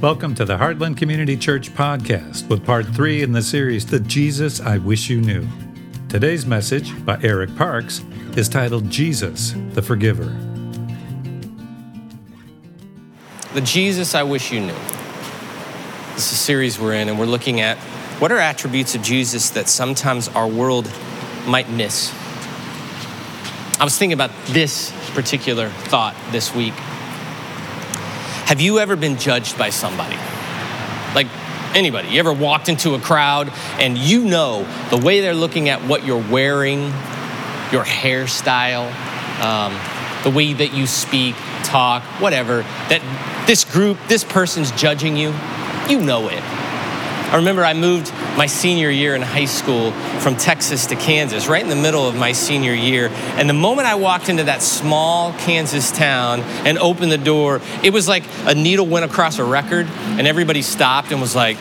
Welcome to the Heartland Community Church podcast with part three in the series, The Jesus I Wish You Knew. Today's message by Eric Parks is titled Jesus, the Forgiver. The Jesus I Wish You Knew. This is a series we're in, and we're looking at what are attributes of Jesus that sometimes our world might miss. I was thinking about this particular thought this week. Have you ever been judged by somebody? Like anybody? You ever walked into a crowd and you know the way they're looking at what you're wearing, your hairstyle, um, the way that you speak, talk, whatever, that this group, this person's judging you? You know it. I remember I moved my senior year in high school from Texas to Kansas, right in the middle of my senior year. And the moment I walked into that small Kansas town and opened the door, it was like a needle went across a record, and everybody stopped and was like,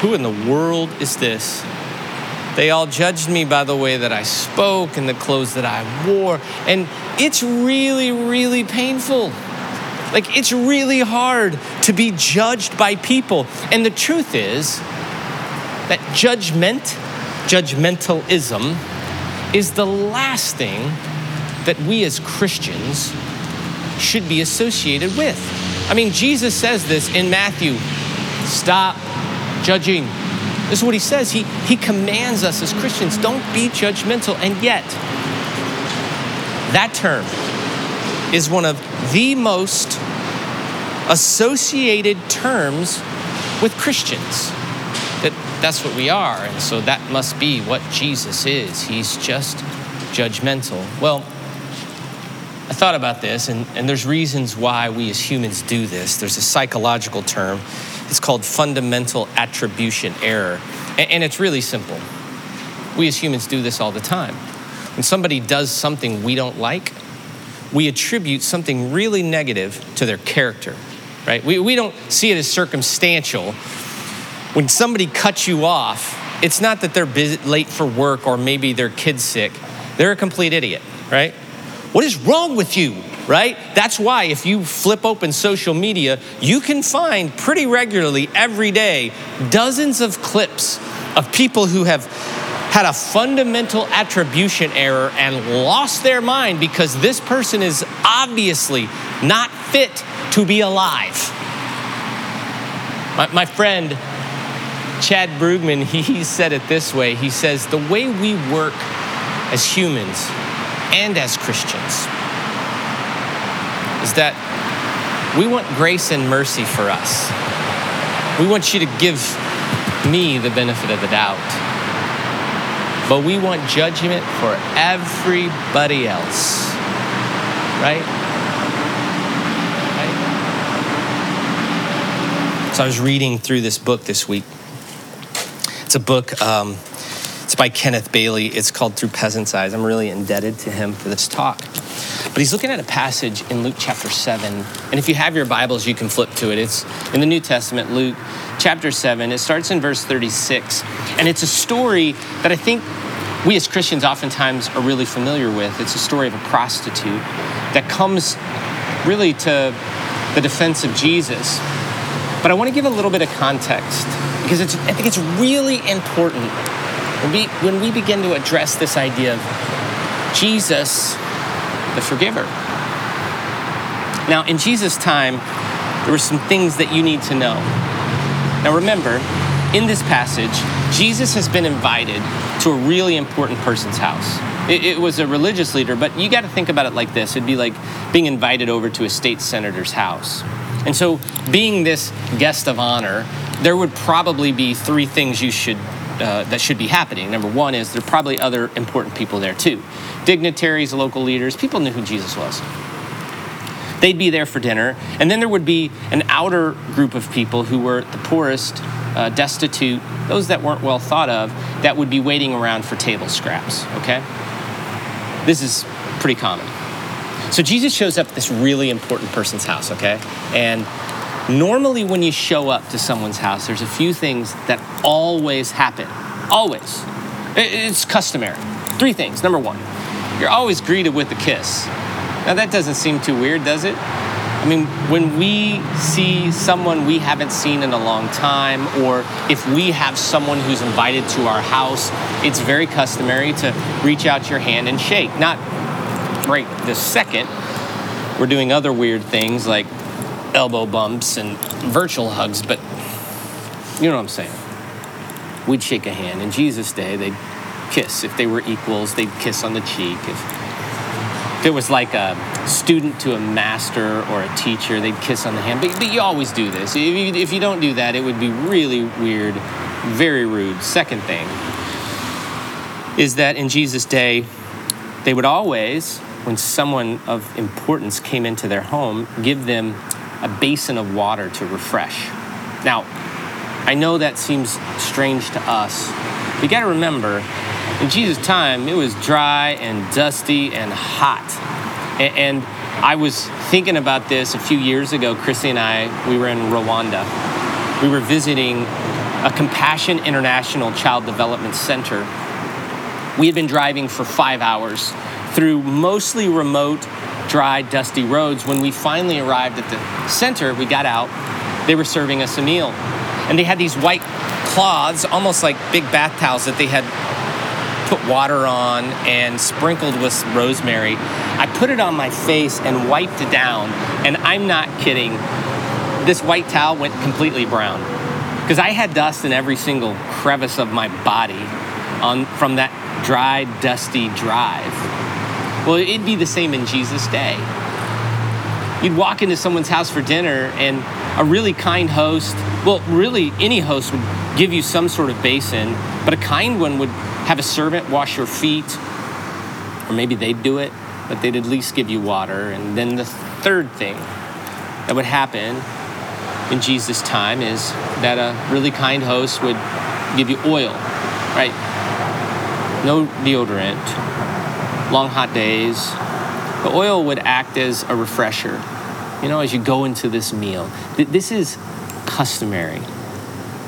Who in the world is this? They all judged me by the way that I spoke and the clothes that I wore. And it's really, really painful. Like, it's really hard to be judged by people. And the truth is that judgment, judgmentalism, is the last thing that we as Christians should be associated with. I mean, Jesus says this in Matthew stop judging. This is what he says. He, he commands us as Christians don't be judgmental. And yet, that term is one of the most associated terms with Christians. That that's what we are, and so that must be what Jesus is. He's just judgmental. Well, I thought about this, and, and there's reasons why we as humans do this. There's a psychological term, it's called fundamental attribution error, and, and it's really simple. We as humans do this all the time. When somebody does something we don't like, we attribute something really negative to their character, right? We, we don't see it as circumstantial. When somebody cuts you off, it's not that they're busy, late for work or maybe their kid's sick. They're a complete idiot, right? What is wrong with you, right? That's why if you flip open social media, you can find pretty regularly every day dozens of clips of people who have had a fundamental attribution error and lost their mind because this person is obviously not fit to be alive. My, my friend Chad Brugman, he said it this way. He says, The way we work as humans and as Christians is that we want grace and mercy for us. We want you to give me the benefit of the doubt but we want judgment for everybody else. Right? right? So I was reading through this book this week. It's a book, um, it's by Kenneth Bailey. It's called Through Peasant's Eyes. I'm really indebted to him for this talk. But he's looking at a passage in Luke chapter 7. And if you have your Bibles, you can flip to it. It's in the New Testament, Luke chapter 7. It starts in verse 36. And it's a story that I think we as Christians oftentimes are really familiar with. It's a story of a prostitute that comes really to the defense of Jesus. But I want to give a little bit of context because it's, I think it's really important when we, when we begin to address this idea of Jesus the forgiver. Now, in Jesus' time, there were some things that you need to know. Now, remember, in this passage, Jesus has been invited to a really important person's house. It, it was a religious leader, but you got to think about it like this it'd be like being invited over to a state senator's house. And so, being this guest of honor, there would probably be three things you should uh, that should be happening. Number one is there are probably other important people there too dignitaries, local leaders, people knew who Jesus was. They'd be there for dinner. And then there would be an outer group of people who were the poorest, uh, destitute, those that weren't well thought of, that would be waiting around for table scraps, okay? This is pretty common. So Jesus shows up at this really important person's house, okay? And normally when you show up to someone's house, there's a few things that always happen. Always. It's customary. Three things. Number one, you're always greeted with a kiss. Now, that doesn't seem too weird, does it? I mean, when we see someone we haven't seen in a long time, or if we have someone who's invited to our house, it's very customary to reach out your hand and shake. Not right this second. We're doing other weird things like elbow bumps and virtual hugs, but you know what I'm saying. We'd shake a hand. In Jesus' day, they'd kiss. If they were equals, they'd kiss on the cheek. If if it was like a student to a master or a teacher, they'd kiss on the hand. But, but you always do this. If you, if you don't do that, it would be really weird, very rude. Second thing is that in Jesus' day, they would always, when someone of importance came into their home, give them a basin of water to refresh. Now, I know that seems strange to us. You got to remember, in Jesus' time, it was dry and dusty and hot. And I was thinking about this a few years ago. Chrissy and I, we were in Rwanda. We were visiting a Compassion International Child Development Center. We had been driving for five hours through mostly remote, dry, dusty roads. When we finally arrived at the center, we got out. They were serving us a meal. And they had these white cloths, almost like big bath towels that they had put water on and sprinkled with rosemary. I put it on my face and wiped it down. And I'm not kidding. This white towel went completely brown because I had dust in every single crevice of my body on, from that dry, dusty drive. Well, it'd be the same in Jesus' day. You'd walk into someone's house for dinner, and a really kind host, well, really any host would give you some sort of basin, but a kind one would have a servant wash your feet, or maybe they'd do it, but they'd at least give you water. And then the third thing that would happen in Jesus' time is that a really kind host would give you oil, right? No deodorant, long hot days. The oil would act as a refresher, you know, as you go into this meal. This is customary.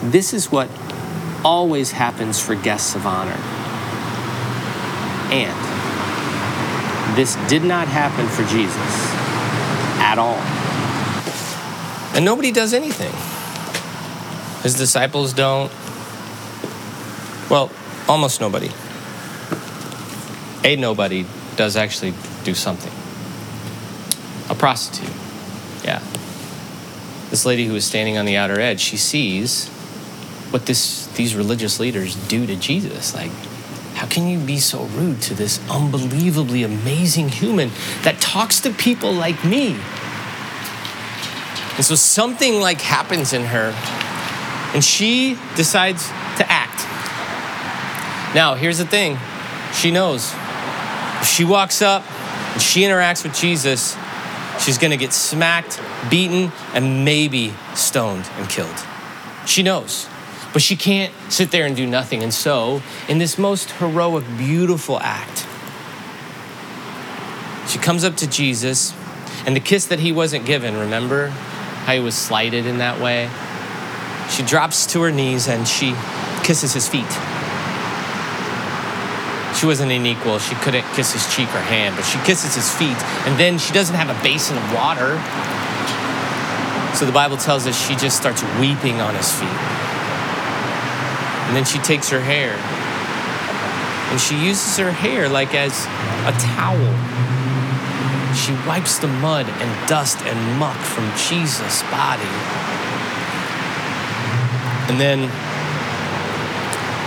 This is what always happens for guests of honor. And this did not happen for Jesus at all. And nobody does anything. His disciples don't. Well, almost nobody. A nobody does actually do something. A prostitute. Yeah. This lady who was standing on the outer edge, she sees what this, these religious leaders do to Jesus. Like, how can you be so rude to this unbelievably amazing human that talks to people like me? And so something like happens in her, and she decides to act. Now, here's the thing she knows if she walks up and she interacts with Jesus, she's gonna get smacked, beaten, and maybe stoned and killed. She knows. But she can't sit there and do nothing. And so, in this most heroic, beautiful act, she comes up to Jesus, and the kiss that he wasn't given, remember how he was slighted in that way? She drops to her knees and she kisses his feet. She wasn't an equal. She couldn't kiss his cheek or hand, but she kisses his feet. And then she doesn't have a basin of water. So the Bible tells us she just starts weeping on his feet. And then she takes her hair and she uses her hair like as a towel. She wipes the mud and dust and muck from Jesus' body. And then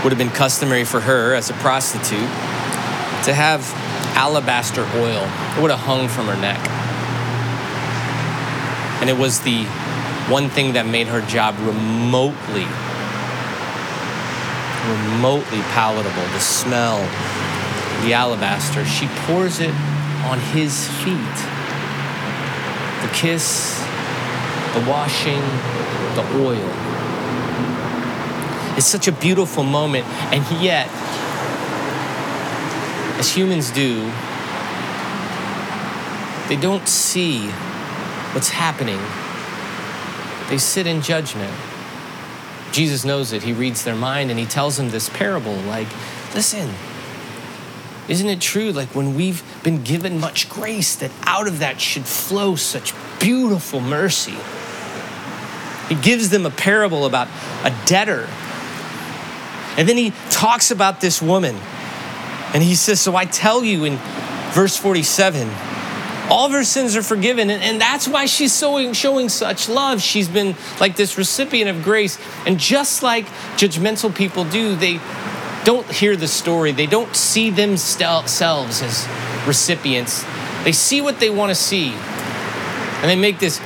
would have been customary for her as a prostitute to have alabaster oil. It would have hung from her neck. And it was the one thing that made her job remotely remotely palatable. The smell, the alabaster. She pours it on his feet. The kiss, the washing, the oil. It's such a beautiful moment, and yet, as humans do, they don't see what's happening. They sit in judgment. Jesus knows it. He reads their mind and he tells them this parable like, listen, isn't it true? Like when we've been given much grace, that out of that should flow such beautiful mercy. He gives them a parable about a debtor. And then he talks about this woman. And he says, So I tell you in verse 47, all of her sins are forgiven. And, and that's why she's showing, showing such love. She's been like this recipient of grace. And just like judgmental people do, they don't hear the story, they don't see themselves as recipients. They see what they want to see. And they make this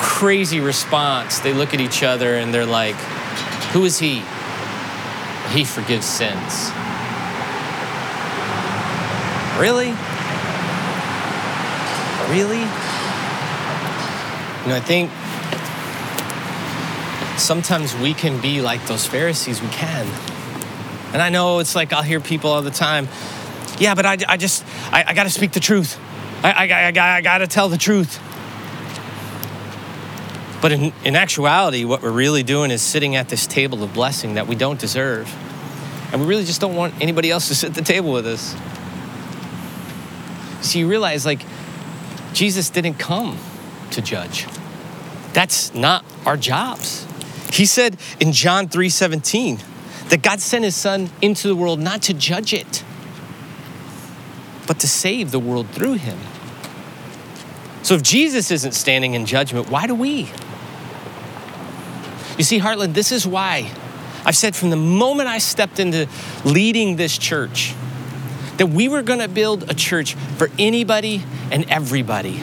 crazy response. They look at each other and they're like, Who is he? He forgives sins. Really? Really? You know, I think sometimes we can be like those Pharisees. We can. And I know it's like I'll hear people all the time, yeah, but I, I just, I, I got to speak the truth. I, I, I, I got to tell the truth. But in, in actuality, what we're really doing is sitting at this table of blessing that we don't deserve. And we really just don't want anybody else to sit at the table with us. So you realize, like, Jesus didn't come to judge. That's not our jobs. He said in John 3 17 that God sent his son into the world not to judge it, but to save the world through him. So if Jesus isn't standing in judgment, why do we? You see, Heartland, this is why I've said from the moment I stepped into leading this church that we were going to build a church for anybody and everybody.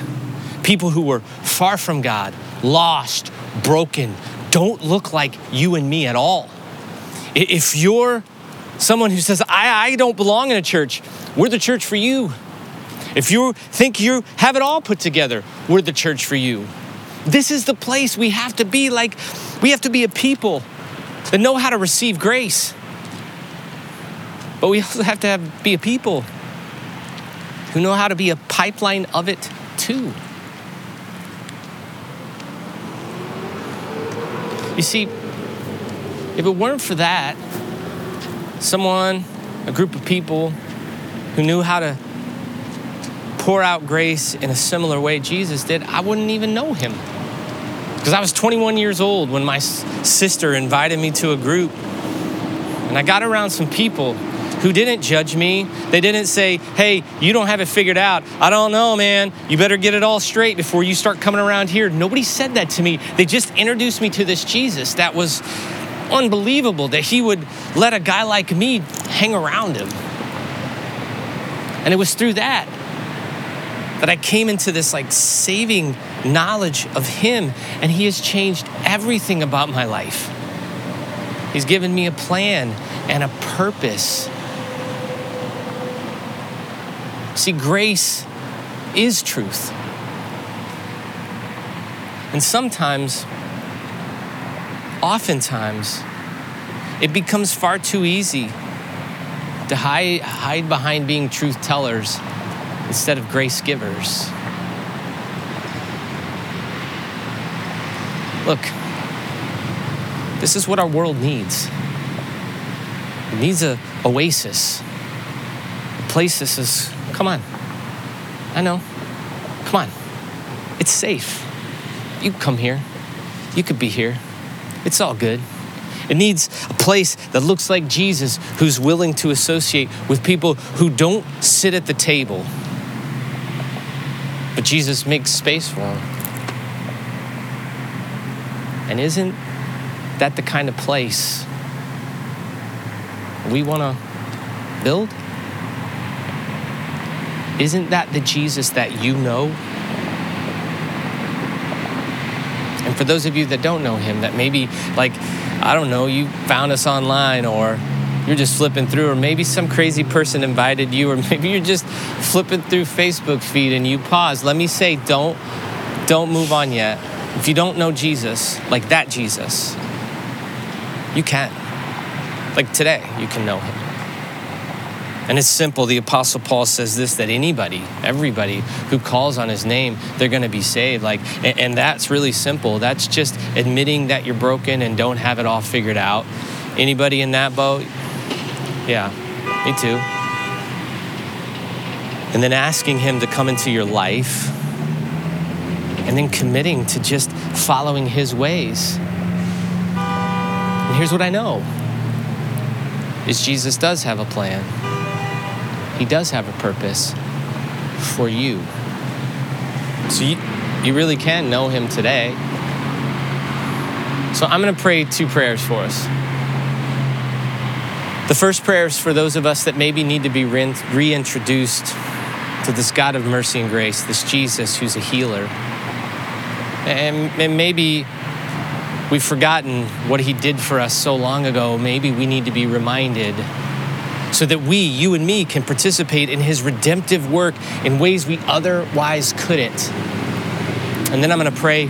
People who were far from God, lost, broken, don't look like you and me at all. If you're someone who says, I, I don't belong in a church, we're the church for you. If you think you have it all put together, we're the church for you. This is the place we have to be like, we have to be a people that know how to receive grace. But we also have to have, be a people who know how to be a pipeline of it too. You see, if it weren't for that, someone, a group of people who knew how to pour out grace in a similar way Jesus did, I wouldn't even know him. Because I was 21 years old when my sister invited me to a group. And I got around some people who didn't judge me. They didn't say, hey, you don't have it figured out. I don't know, man. You better get it all straight before you start coming around here. Nobody said that to me. They just introduced me to this Jesus that was unbelievable that he would let a guy like me hang around him. And it was through that that I came into this like saving knowledge of him, and he has changed everything about my life. He's given me a plan and a purpose. See, grace is truth. And sometimes oftentimes it becomes far too easy to hide, hide behind being truth tellers instead of grace givers. Look, this is what our world needs. It needs a oasis, a place that says, come on, I know, come on, it's safe. You come here, you could be here. It's all good. It needs a place that looks like Jesus, who's willing to associate with people who don't sit at the table. But Jesus makes space for them. And isn't that the kind of place we want to build? Isn't that the Jesus that you know? And for those of you that don't know him, that maybe, like, I don't know, you found us online or you're just flipping through, or maybe some crazy person invited you, or maybe you're just flipping through Facebook feed and you pause. Let me say, don't, don't move on yet. If you don't know Jesus, like that Jesus, you can. Like today, you can know him. And it's simple. The Apostle Paul says this that anybody, everybody who calls on his name, they're going to be saved. Like, and, that's really simple. That's just admitting that you're broken and don't have it all figured out. Anybody in that boat? Yeah, me too. And then asking him to come into your life and then committing to just following His ways. And here's what I know is Jesus does have a plan. He does have a purpose for you. So you, you really can know him today. So I'm going to pray two prayers for us. The first prayer is for those of us that maybe need to be reintroduced to this God of mercy and grace, this Jesus who's a healer. And, and maybe we've forgotten what he did for us so long ago. Maybe we need to be reminded so that we, you and me, can participate in his redemptive work in ways we otherwise couldn't. And then I'm going to pray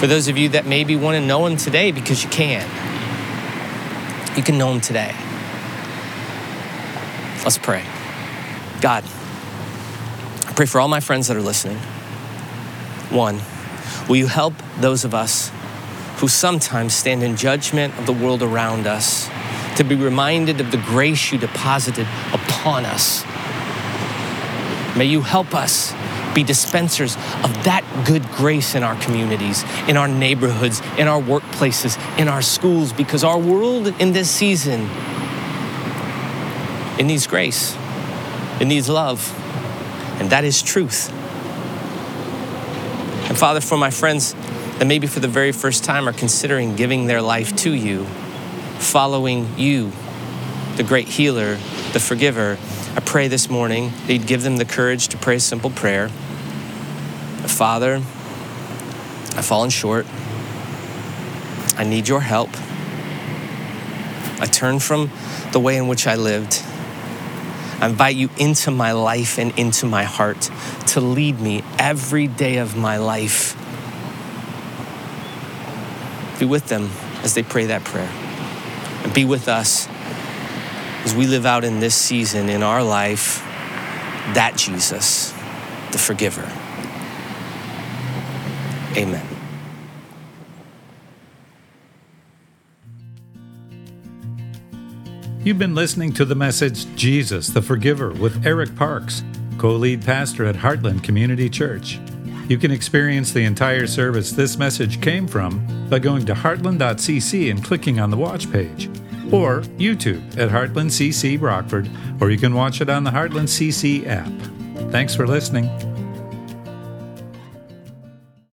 for those of you that maybe want to know him today because you can. You can know him today. Let's pray. God, I pray for all my friends that are listening. One, will you help those of us who sometimes stand in judgment of the world around us to be reminded of the grace you deposited upon us? May you help us be dispensers of that good grace in our communities, in our neighborhoods, in our workplaces, in our schools, because our world in this season it needs grace, it needs love, and that is truth. And Father, for my friends that maybe for the very first time are considering giving their life to you, following you, the great healer, the forgiver, I pray this morning that you'd give them the courage to pray a simple prayer. Father, I've fallen short. I need your help. I turn from the way in which I lived. I invite you into my life and into my heart to lead me every day of my life. Be with them as they pray that prayer. And be with us as we live out in this season in our life that Jesus, the forgiver. Amen. You've been listening to the message Jesus the Forgiver with Eric Parks, co lead pastor at Heartland Community Church. You can experience the entire service this message came from by going to heartland.cc and clicking on the watch page, or YouTube at Heartland CC Rockford, or you can watch it on the Heartland CC app. Thanks for listening.